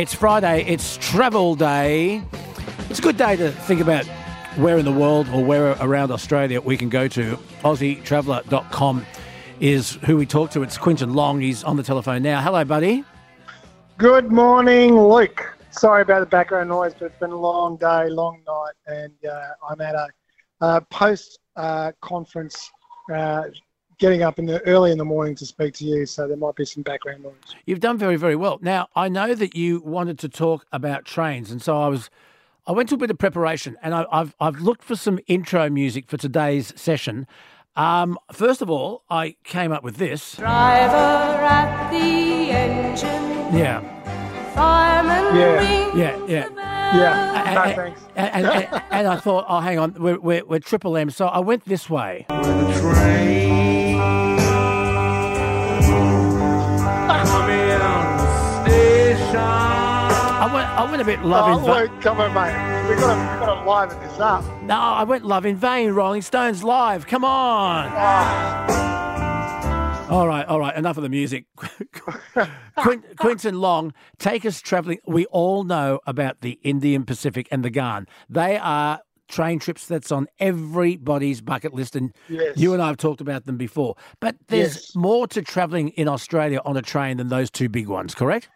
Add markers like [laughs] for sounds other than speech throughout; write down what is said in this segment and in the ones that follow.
It's Friday, it's travel day. It's a good day to think about where in the world or where around Australia we can go to. AussieTraveller.com is who we talk to. It's Quentin Long. He's on the telephone now. Hello, buddy. Good morning, Luke. Sorry about the background noise, but it's been a long day, long night, and uh, I'm at a uh, post uh, conference uh, getting up in the early in the morning to speak to you, so there might be some background noise. You've done very, very well. Now, I know that you wanted to talk about trains, and so I was, I went to a bit of preparation, and I, have I've looked for some intro music for today's session. Um, first of all, I came up with this. Driver at the engine. Yeah. Fireman Yeah. Yeah, yeah. Yeah, no And- thanks. And, and, and, and I thought, oh, hang on, we're, we're, we're Triple M. So I went this way. I went, I went a bit love Oh, in vain. Come on, mate. We've got to, got to liven this up. No, I went love in vain. Rolling Stones live. Come on. Ah. All right, all right. Enough of the music. [laughs] Quin- Quentin Long, take us travelling. We all know about the Indian Pacific and the Ghan. They are train trips that's on everybody's bucket list, and Yes. you and I have talked about them before. But there's Yes. more to travelling in Australia on a train than those two big ones, correct?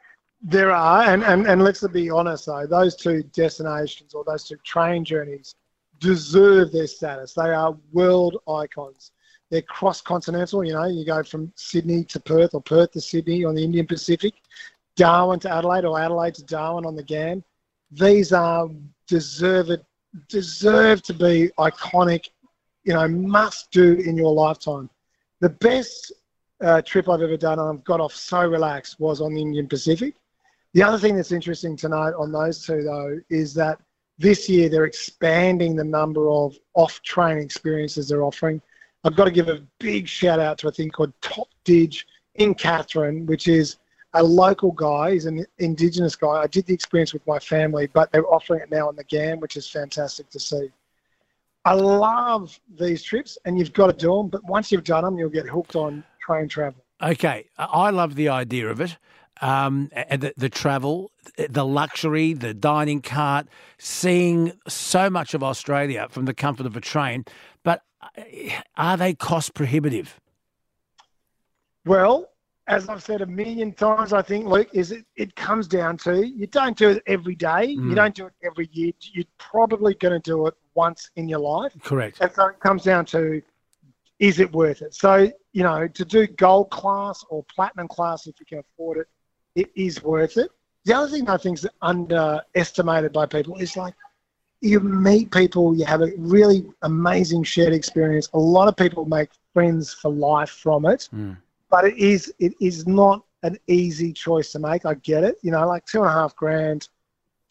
There are, and, and, and let's be honest though, those two destinations or those two train journeys deserve their status. They are world icons. They're cross continental, you know, you go from Sydney to Perth or Perth to Sydney on the Indian Pacific, Darwin to Adelaide or Adelaide to Darwin on the Ghan. These are deserved, deserve to be iconic, you know, must do in your lifetime. The best uh, trip I've ever done, and I've got off so relaxed, was on the Indian Pacific. The other thing that's interesting to note on those two, though, is that this year they're expanding the number of off train experiences they're offering. I've got to give a big shout out to a thing called Top Didj in Katherine, which is a local guy, he's an Indigenous guy. I did the experience with my family, but they're offering it now on the Ghan, which is fantastic to see. I love these trips, and you've got to do them, but once you've done them, you'll get hooked on train travel. Okay, I love the idea of it. Um, and the, the travel, the luxury, the dining cart, seeing so much of Australia from the comfort of a train. But uh, are they cost prohibitive? Well, as I've said a million times, I think, Luke, is it, it comes down to you don't do it every day, Mm. you don't do it every year. You're probably going to do it once in your life. Correct. And so it comes down to is it worth it? So, you know, to do gold class or platinum class, if you can afford it, it is worth it. The other thing I think is underestimated by people is like you meet people, you have a really amazing shared experience. A lot of people make friends for life from it Mm. but it is it is not an easy choice to make. I get it. You know, like two and a half grand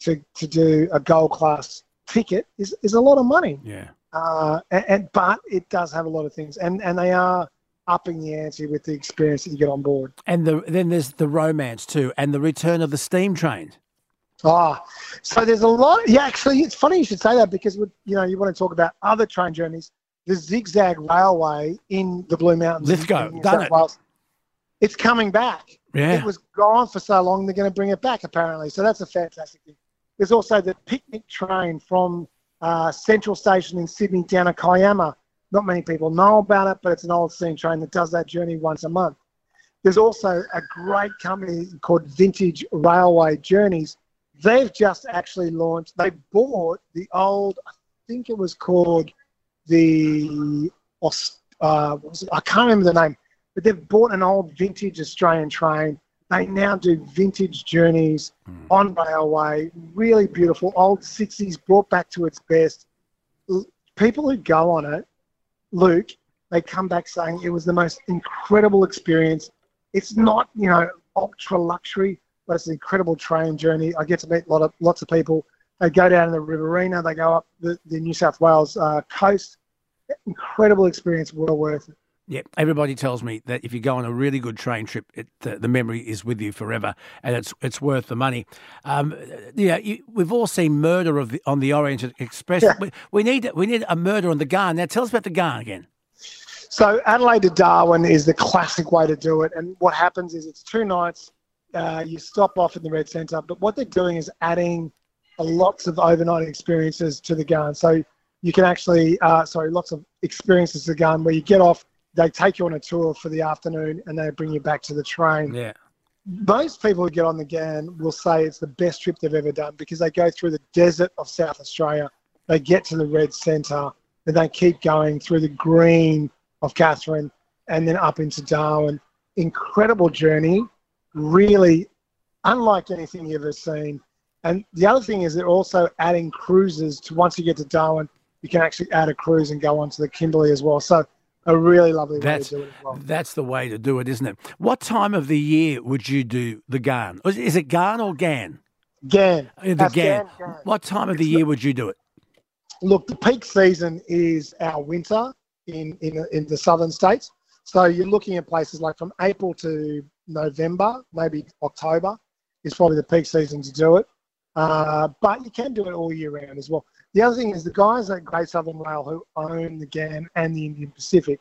to to do a gold class ticket is, is a lot of money. Yeah. Uh, and, and but it does have a lot of things, and and they are upping the ante with the experience that you get on board. And the, then there's the romance too, and the return of the steam train. Ah, so there's a lot. Yeah, actually, it's funny you should say that because you know you want to talk about other train journeys. The Zigzag Railway in the Blue Mountains. in- Lithgow, in done South it. Wales, It's coming back. Yeah. It was gone for so long, they're going to bring it back apparently. So that's a fantastic thing. There's also the picnic train from uh, Central Station in Sydney down to Kiama. Not many people know about it, but it's an old steam train that does that journey once a month. There's also a great company called Vintage Railway Journeys. They've just actually launched, they bought the old, I think it was called the, uh, what was it? I can't remember the name, but they've bought an old vintage Australian train. They now do vintage journeys on railway, really beautiful, old 60s brought back to its best. People who go on it, Luke, they come back saying it was the most incredible experience. It's not, you know, ultra luxury, but it's an incredible train journey. I get to meet a lot of lots of people. They go down to the Riverina, they go up the, the New South Wales uh, coast. Incredible experience, well worth it. Yeah, everybody tells me that if you go on a really good train trip, it, the, the memory is with you forever, and it's it's worth the money. Um, yeah, you, we've all seen Murder of the, on the Orient Express. Yeah. We, we need we need a murder on the Ghan. Now, tell us about the Ghan again. So Adelaide to Darwin is the classic way to do it. And what happens is it's two nights uh, you stop off in the Red Centre. But what they're doing is adding lots of overnight experiences to the Ghan. So you can actually, uh, sorry, lots of experiences to the Ghan where you get off, they take you on a tour for the afternoon, and they bring you back to the train. Yeah. Most people who get on the Ghan will say it's the best trip they've ever done because they go through the desert of South Australia, they get to the Red Centre, and they keep going through the green of Katherine, and then up into Darwin. Incredible journey, really unlike anything you've ever seen. And the other thing is they're also adding cruises to once you get to Darwin, you can actually add a cruise and go on to the Kimberley as well. So a really lovely That's way to do it as well. that's the way to do it, isn't it? What time of the year would you do the Ghan? Is- it GAN or GAN? GAN. Uh, The GAN. GAN, GAN. What time of the year would you do it? Look, the peak season is our winter in, in, in the southern states. So you're looking at places like from April to November, maybe October is probably the peak season to do it. Uh, but you can do it all year round as well. The other thing is the guys at Great Southern Rail who own the Ghan and the Indian Pacific,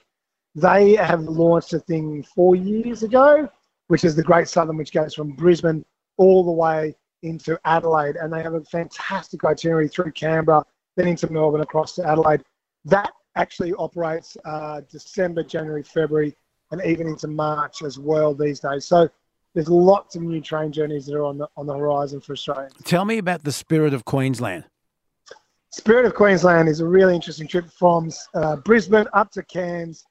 they have launched a thing four years ago, which is the Great Southern, which goes from Brisbane all the way into Adelaide. And they have a fantastic itinerary through Canberra, then into Melbourne, across to Adelaide. That actually operates uh, December, January, February, and even into March as well these days. So there's lots of new train journeys that are on the on the horizon for Australians. Tell me about the spirit of Queensland. Spirit of Queensland is a really interesting trip from uh, Brisbane up to Cairns.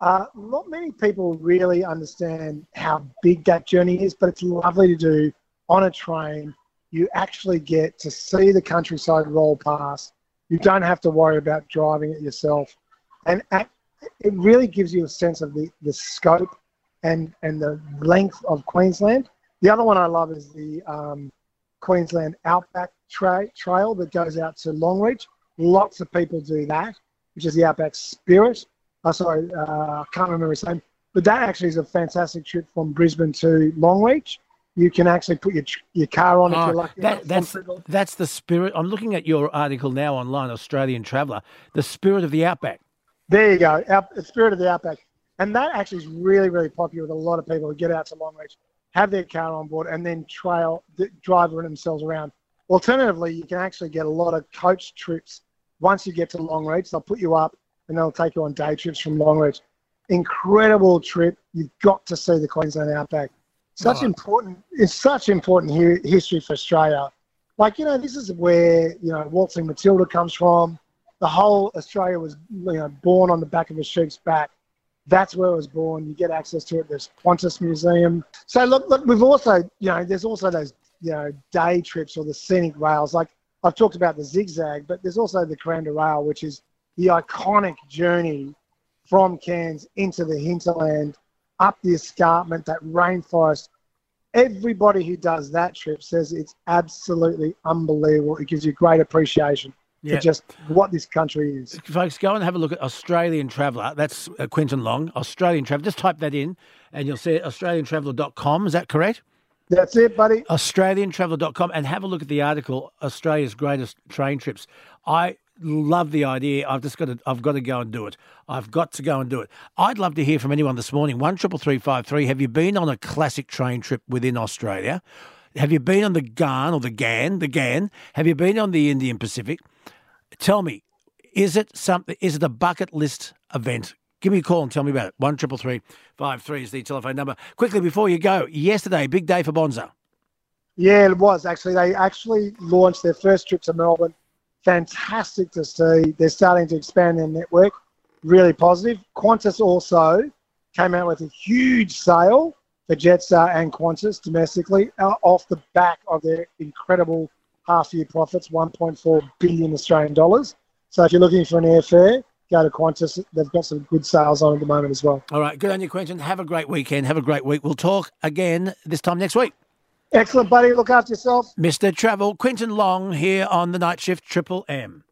Uh, not many people really understand how big that journey is, but it's lovely to do on a train. You actually get to see the countryside roll past. You don't have to worry about driving it yourself. And at, it really gives you a sense of the, the scope and, and the length of Queensland. The other one I love is the um, Queensland Outback tra- Trail that goes out to Longreach. Lots of people do that, which is the Outback Spirit. Oh, sorry, uh, I can't remember his name. But that actually is a fantastic trip from Brisbane to Longreach. You can actually put your your car on if Oh, you're lucky. that, that's that's the spirit. I'm looking at your article now online, Australian Traveller. The spirit of the outback. There you go, Out, the Spirit of the Outback. And that actually is really, really popular with a lot of people who get out to Longreach, have their car on board, and then trail, d- drive themselves around. Alternatively, you can actually get a lot of coach trips once you get to Longreach. They'll put you up and they'll take you on day trips from Longreach. Incredible trip. You've got to see the Queensland Outback. Such Oh. important. It's such important hi- history for Australia. Like you know, this is where you know Waltzing Matilda comes from. The whole Australia was you know born on the back of a sheep's back. That's where it was born. You get access to it. There's Qantas Museum. So look, look, we've also you know there's also those you know day trips or the scenic rails. Like I've talked about the zigzag, but there's also the Kuranda Rail, which is the iconic journey from Cairns into the hinterland, up the escarpment, that rainforest. Everybody who does that trip says it's absolutely unbelievable. It gives you great appreciation Yeah. for just what this country is. Folks, go and have a look at Australian Traveller. That's uh, Quentin Long, Australian Traveller. Just type that in and you'll see it, australiantraveller.com. Is that correct? That's it, buddy. australiantraveller.com and have a look at the article Australia's greatest train trips. I love the idea. I've just got to I've got to go and do it. I've got to go and do it. I'd love to hear from anyone this morning. One triple three five three. Have you been on a classic train trip within Australia? Have you been on the GAN or the GAN? The GAN? Have you been on the Indian Pacific? Tell me, is it something? Is it a bucket list event? Give me a call and tell me about it. One triple three five three is the telephone number. Quickly before you go, yesterday, big day for Bonza. Yeah, it was actually. They actually launched their first trip to Melbourne. Fantastic to see. They're starting to expand their network. Really positive. Qantas also came out with a huge sale for Jetstar and Qantas domestically uh, off the back of their incredible half-year profits, 1.4 billion Australian dollars. So if you're looking for an airfare, go to Qantas. They've got some good sales on at the moment as well. All right, good on you, Quentin. Have a great weekend. Have a great week. We'll talk again this time next week. Excellent, buddy. Look after yourself. Mr. Travel, Quentin Long here on the night shift Triple M.